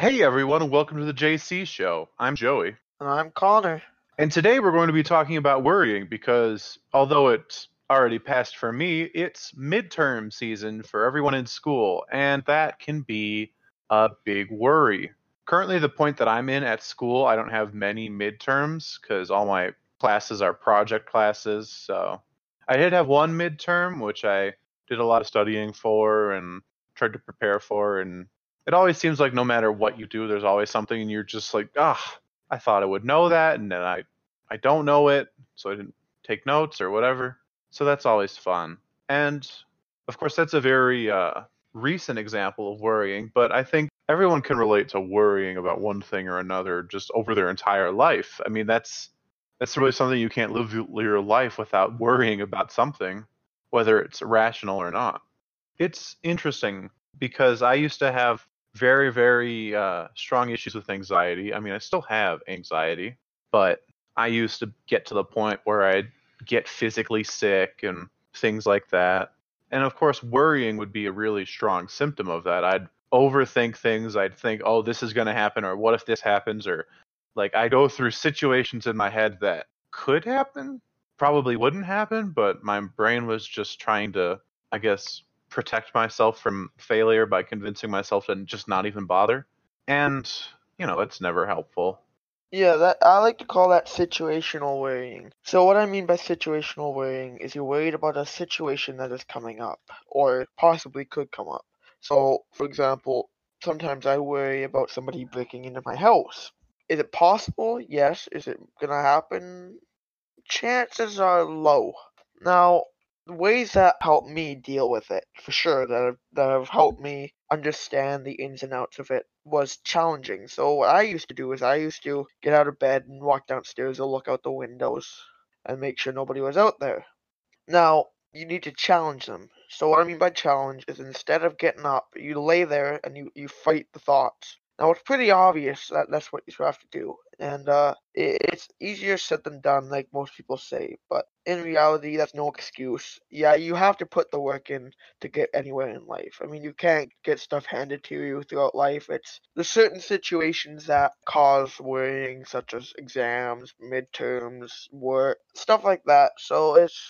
Hey everyone, and welcome to the JC Show. I'm Joey. And I'm Connor. And today we're going to be talking about worrying because although it's already passed for me, it's midterm season for everyone in school, and that can be a big worry. Currently, the point that I'm in at school, I don't have many midterms because all my classes are project classes. So I did have one midterm, which I did a lot of studying for and tried to prepare for. And it always seems like no matter what you do, there's always something, and you're just like, ah, I thought I would know that, and then I, I don't know it, so I didn't take notes or whatever. So that's always fun. And of course, that's a very uh, recent example of worrying, but I think everyone can relate to worrying about one thing or another just over their entire life. I mean, that's that's really something you can't live your life without worrying about something, whether it's rational or not. It's interesting because I used to have very, very uh, strong issues with anxiety. I mean, I still have anxiety, but I used to get to the point where I'd get physically sick and things like that. And of course, worrying would be a really strong symptom of that. I'd overthink things. I'd think, oh, this is going to happen, or what if this happens, or like I go through situations in my head that could happen, probably wouldn't happen, but my brain was just trying to, I guess, protect myself from failure by convincing myself to just not even bother. And, you know, it's never helpful. Yeah, that I like to call that situational worrying. So what I mean by situational worrying is you're worried about a situation that is coming up or possibly could come up. So, for example, sometimes I worry about somebody breaking into my house is it possible? Yes. Is it gonna happen? Chances are low. Now, ways that help me deal with it, for sure, that have, that have helped me understand the ins and outs of it, was challenging. So what I used to do is I used to get out of bed and walk downstairs and look out the windows and make sure nobody was out there. Now, you need to challenge them. So what I mean by challenge is instead of getting up, you lay there and you, you fight the thoughts. Now it's pretty obvious that that's what you have to do, and uh, it, it's easier said than done, like most people say. But in reality, that's no excuse. Yeah, you have to put the work in to get anywhere in life. I mean, you can't get stuff handed to you throughout life. It's there's certain situations that cause worrying, such as exams, midterms, work, stuff like that. So it's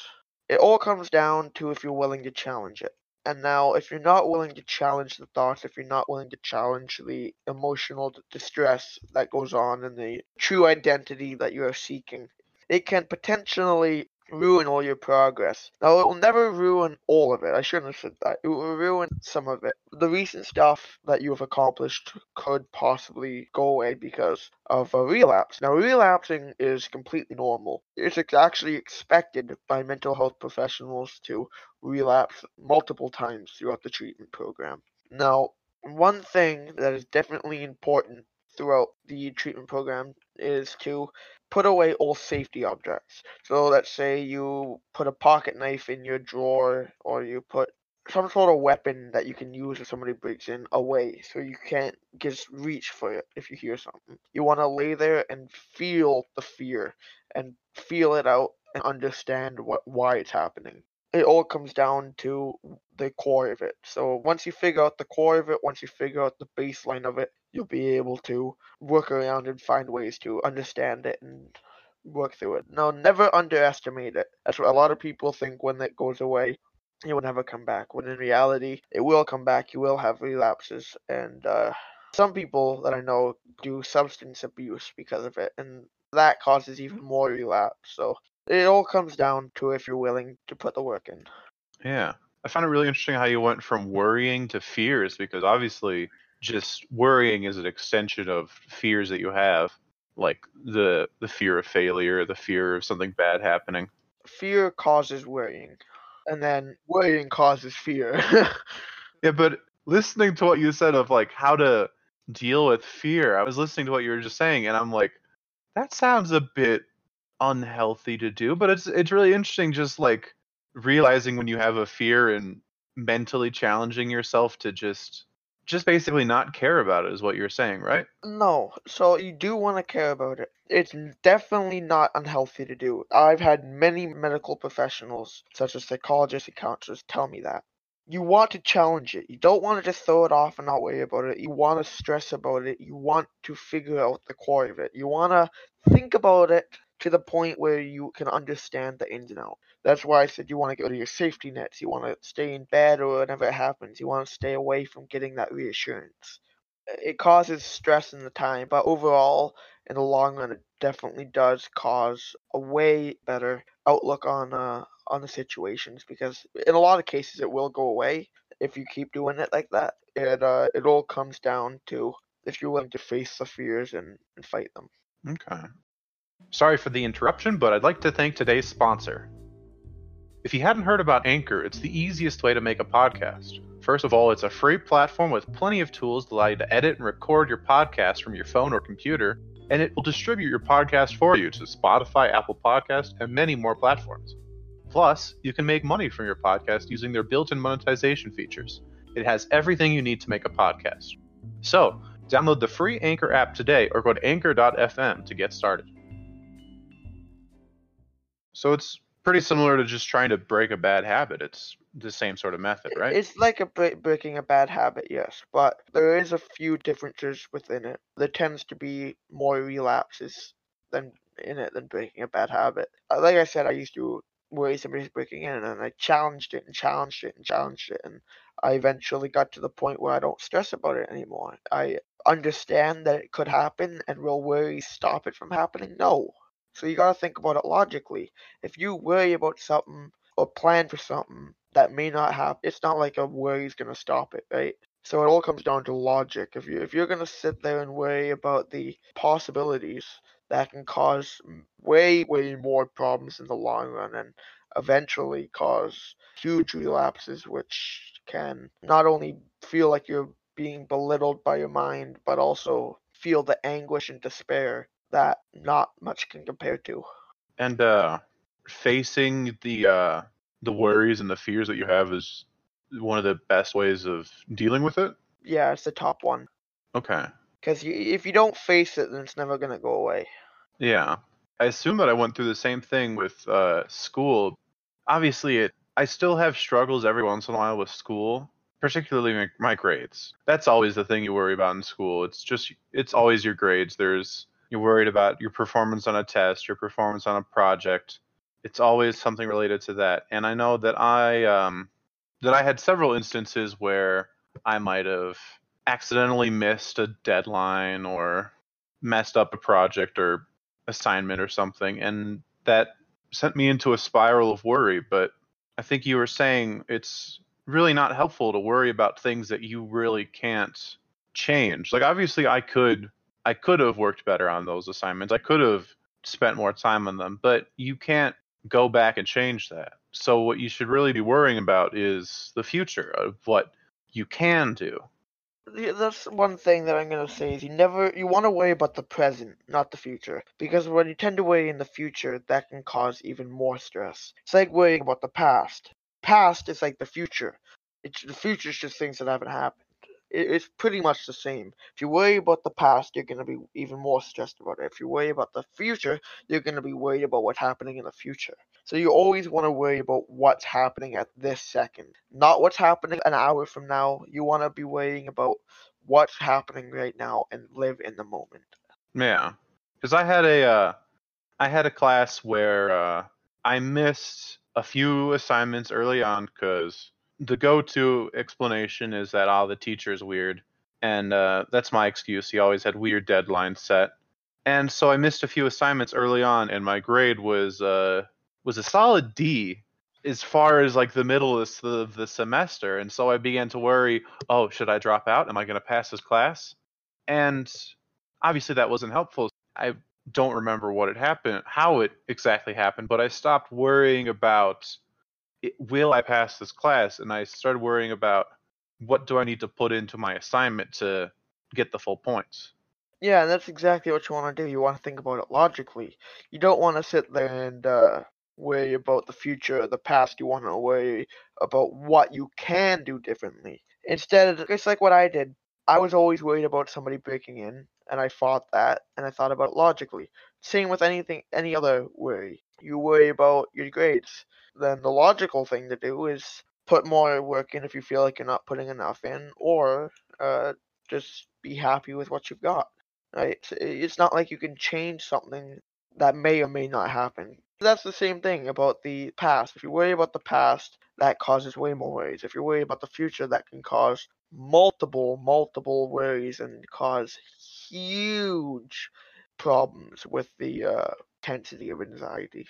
it all comes down to if you're willing to challenge it. And now, if you're not willing to challenge the thoughts, if you're not willing to challenge the emotional distress that goes on and the true identity that you are seeking, it can potentially ruin all your progress. Now, it will never ruin all of it. I shouldn't have said that. It will ruin some of it. The recent stuff that you have accomplished could possibly go away because of a relapse. Now, relapsing is completely normal. It's actually expected by mental health professionals to relapse multiple times throughout the treatment program. Now, one thing that is definitely important throughout the treatment program is to put away all safety objects. So let's say you put a pocket knife in your drawer or you put some sort of weapon that you can use if somebody breaks in away so you can't just reach for it if you hear something. You want to lay there and feel the fear and feel it out and understand what why it's happening. It all comes down to the core of it. So once you figure out the core of it, once you figure out the baseline of it, you'll be able to work around and find ways to understand it and work through it. Now, never underestimate it. That's what a lot of people think when it goes away. It will never come back. When in reality, it will come back. You will have relapses. And uh, some people that I know do substance abuse because of it. And that causes even more relapse. So it all comes down to if you're willing to put the work in. Yeah. I found it really interesting how you went from worrying to fears because obviously just worrying is an extension of fears that you have, like the the fear of failure, the fear of something bad happening. Fear causes worrying, and then worrying causes fear. yeah, but listening to what you said of like how to deal with fear, I was listening to what you were just saying, and I'm like, that sounds a bit unhealthy to do, but it's it's really interesting just like realizing when you have a fear and mentally challenging yourself to just just basically not care about it is what you're saying, right? No. So you do want to care about it. It's definitely not unhealthy to do. I've had many medical professionals, such as psychologists and counselors, tell me that. you want to challenge it. You don't want to just throw it off and not worry about it. You want to stress about it. You want to figure out the core of it. You want to think about it to the point where you can understand the ins and outs. That's why I said you want to get rid of your safety nets. You want to stay in bed or whenever it happens. You want to stay away from getting that reassurance. It causes stress in the time, but overall, in the long run, it definitely does cause a way better outlook on uh, on the situations because in a lot of cases it will go away if you keep doing it like that. It uh, it all comes down to if you're willing to face the fears and, and fight them. Okay. Sorry for the interruption, but I'd like to thank today's sponsor. If you hadn't heard about Anchor, it's the easiest way to make a podcast. First of all, it's a free platform with plenty of tools to allow you to edit and record your podcast from your phone or computer, and it will distribute your podcast for you to Spotify, Apple Podcast, and many more platforms. Plus, you can make money from your podcast using their built in monetization features. It has everything you need to make a podcast. So, download the free Anchor app today or go to anchor.fm to get started. So, it's pretty similar to just trying to break a bad habit. It's the same sort of method, right? It's like a breaking a bad habit, yes, but there is a few differences within it. There tends to be more relapses than in it than breaking a bad habit. Uh, like I said, I used to worry somebody's breaking in, and I challenged it and challenged it and challenged it, and I eventually got to the point where I don't stress about it anymore. I understand that it could happen, and will worry stop it from happening? No. So you gotta think about it logically. If you worry about something or plan for something that may not happen, it's not like a worry's gonna stop it, right? So it all comes down to logic. If you if you're gonna sit there and worry about the possibilities, that can cause way way more problems in the long run and eventually cause huge relapses, which can not only feel like you're being belittled by your mind, but also feel the anguish and despair that not much can compare to. And uh, facing the uh, the worries and the fears that you have is one of the best ways of dealing with it. Yeah, it's the top one. Okay. Because if you don't face it, then it's never gonna go away. Yeah, I assume that I went through the same thing with uh, school. Obviously, it I still have struggles every once in a while with school, particularly my, my grades. That's always the thing you worry about in school. It's just it's always your grades. There's you're worried about your performance on a test, your performance on a project. It's always something related to that. And I know that I um, that I had several instances where I might have accidentally missed a deadline or messed up a project or assignment or something, and that sent me into a spiral of worry. But I think you were saying it's really not helpful to worry about things that you really can't change. Like obviously I could I could have worked better on those assignments. I could have spent more time on them, but you can't go back and change that. So what you should really be worrying about is the future of what you can do. That's one thing that I'm gonna say is you never you want to worry about the present, not the future, because when you tend to worry in the future, that can cause even more stress. It's like worrying about the past. Past is like the future. It's the future is just things that haven't happened it's pretty much the same. If you worry about the past, you're going to be even more stressed about it. If you worry about the future, you're going to be worried about what's happening in the future. So you always want to worry about what's happening at this second, not what's happening an hour from now. You want to be worrying about what's happening right now and live in the moment. Yeah, because I had a uh, I had a class where uh, I missed a few assignments early on because the go-to explanation is that all oh, the teacher's weird, and uh, that's my excuse. He always had weird deadlines set, and so I missed a few assignments early on, and my grade was uh, was a solid D as far as like the middle of the, the semester, and so I began to worry. Oh, should I drop out? Am I going to pass this class? And obviously that wasn't helpful. I don't remember what had happened, how it exactly happened, but I stopped worrying about will I pass this class? And I started worrying about what do I need to put into my assignment to get the full points. Yeah, and that's exactly what you want to do. You want to think about it logically. You don't want to sit there and uh, worry about the future or the past. You want to worry about what you can do differently. Instead, it's like what I did. I was always worried about somebody breaking in, and I fought that, and I thought about it logically. Same with anything, any other worry. You worry about your grades then the logical thing to do is put more work in if you feel like you're not putting enough in, or uh, just be happy with what you've got. Right? It's, it's not like you can change something that may or may not happen. That's the same thing about the past. If you worry about the past, that causes way more worries. If you worry about the future, that can cause multiple, multiple worries and cause huge problems with the uh, intensity of anxiety.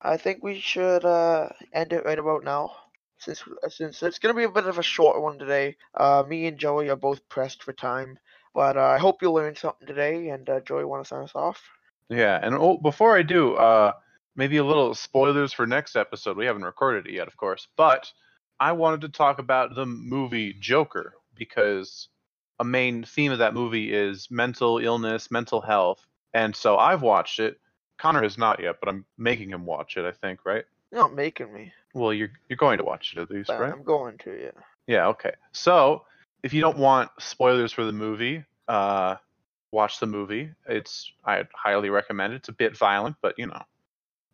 I think we should uh, end it right about now. Since since it's gonna be a bit of a short one today. Uh, me and Joey are both pressed for time, but uh, I hope you learned something today. And uh, Joey, want to sign us off? Yeah, and oh, before I do, uh, maybe a little spoilers for next episode. We haven't recorded it yet, of course, but I wanted to talk about the movie Joker because a main theme of that movie is mental illness, mental health, and so I've watched it. Connor has not yet, but I'm making him watch it. I think, right? You're not making me. Well, you're you're going to watch it at least, But right? I'm going to, yeah. Yeah, okay. So, if you don't want spoilers for the movie, uh, watch the movie. It's I highly recommend it. It's a bit violent, but you know,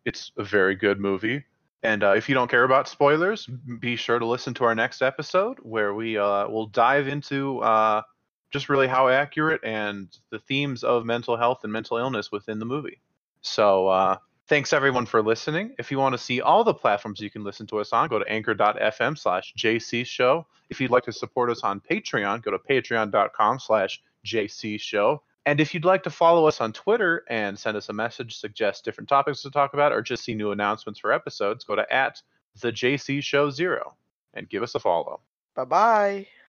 it's a very good movie. And uh, if you don't care about spoilers, be sure to listen to our next episode where we uh, will dive into uh, just really how accurate and the themes of mental health and mental illness within the movie. So, uh, thanks everyone for listening. If you want to see all the platforms you can listen to us on, go to anchor.fm slash JC show. If you'd like to support us on Patreon, go to patreon.com slash JC show. And if you'd like to follow us on Twitter and send us a message, suggest different topics to talk about, or just see new announcements for episodes, go to at the JC Show Zero and give us a follow. Bye bye.